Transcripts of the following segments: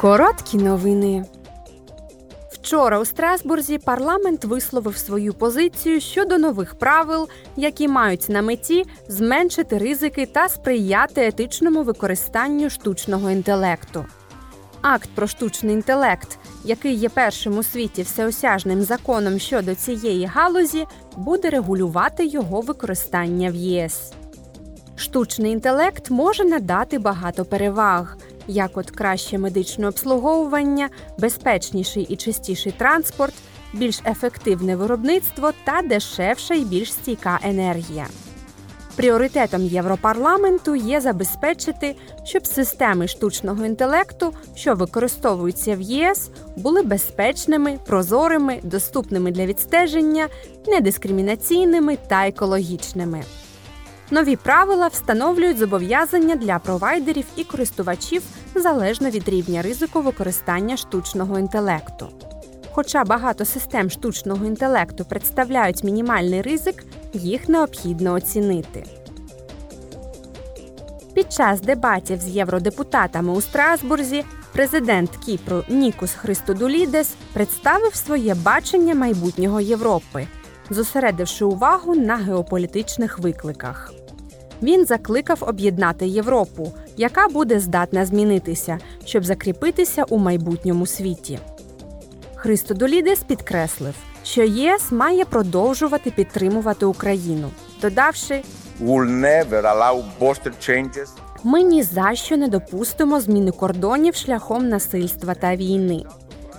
Короткі новини. Вчора у Страсбурзі парламент висловив свою позицію щодо нових правил, які мають на меті зменшити ризики та сприяти етичному використанню штучного інтелекту. Акт про штучний інтелект, який є першим у світі всеосяжним законом щодо цієї галузі, буде регулювати його використання в ЄС. Штучний інтелект може надати багато переваг, як от краще медичне обслуговування, безпечніший і чистіший транспорт, більш ефективне виробництво та дешевша і більш стійка енергія. Пріоритетом Європарламенту є забезпечити, щоб системи штучного інтелекту, що використовуються в ЄС, були безпечними, прозорими, доступними для відстеження, недискримінаційними та екологічними. Нові правила встановлюють зобов'язання для провайдерів і користувачів залежно від рівня ризику використання штучного інтелекту. Хоча багато систем штучного інтелекту представляють мінімальний ризик, їх необхідно оцінити. Під час дебатів з євродепутатами у Страсбурзі президент Кіпру Нікус Христодулідес представив своє бачення майбутнього Європи, зосередивши увагу на геополітичних викликах. Він закликав об'єднати Європу, яка буде здатна змінитися, щоб закріпитися у майбутньому світі. Христодолідес підкреслив, що ЄС має продовжувати підтримувати Україну, додавши, will never allow border changes ми ні за що не допустимо зміни кордонів шляхом насильства та війни.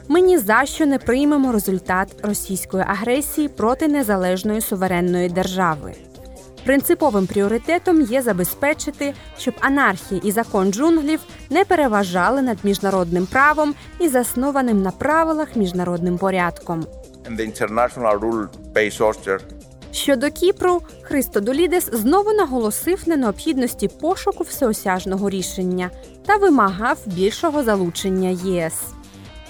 Ми ні за що не приймемо результат російської агресії проти незалежної суверенної держави. Принциповим пріоритетом є забезпечити, щоб анархія і закон джунглів не переважали над міжнародним правом і заснованим на правилах міжнародним порядком. Щодо Кіпру, Христо Долідес знову наголосив на необхідності пошуку всеосяжного рішення та вимагав більшого залучення ЄС.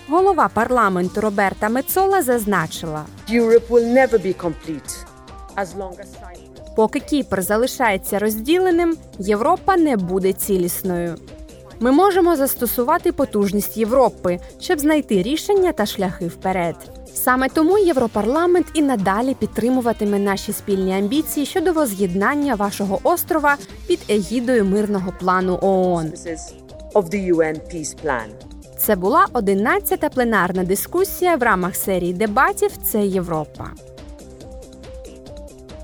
Голова парламенту Роберта Мецола зазначила, поки Кіпр залишається розділеним, Європа не буде цілісною. Ми можемо застосувати потужність Європи, щоб знайти рішення та шляхи вперед. Саме тому Європарламент і надалі підтримуватиме наші спільні амбіції щодо воз'єднання вашого острова під егідою мирного плану ООН. Це була 11-та пленарна дискусія в рамах серії дебатів Це Європа.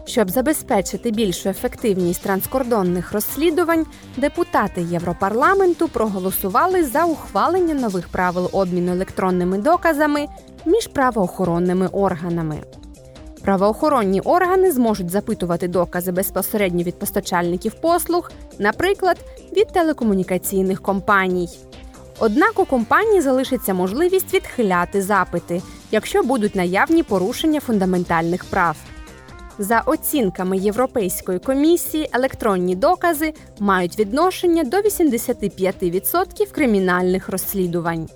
Щоб забезпечити більшу ефективність транскордонних розслідувань, депутати Європарламенту проголосували за ухвалення нових правил обміну електронними доказами між правоохоронними органами. Правоохоронні органи зможуть запитувати докази безпосередньо від постачальників послуг, наприклад, від телекомунікаційних компаній. Однак у компанії залишиться можливість відхиляти запити, якщо будуть наявні порушення фундаментальних прав. За оцінками Європейської комісії, електронні докази мають відношення до 85% кримінальних розслідувань.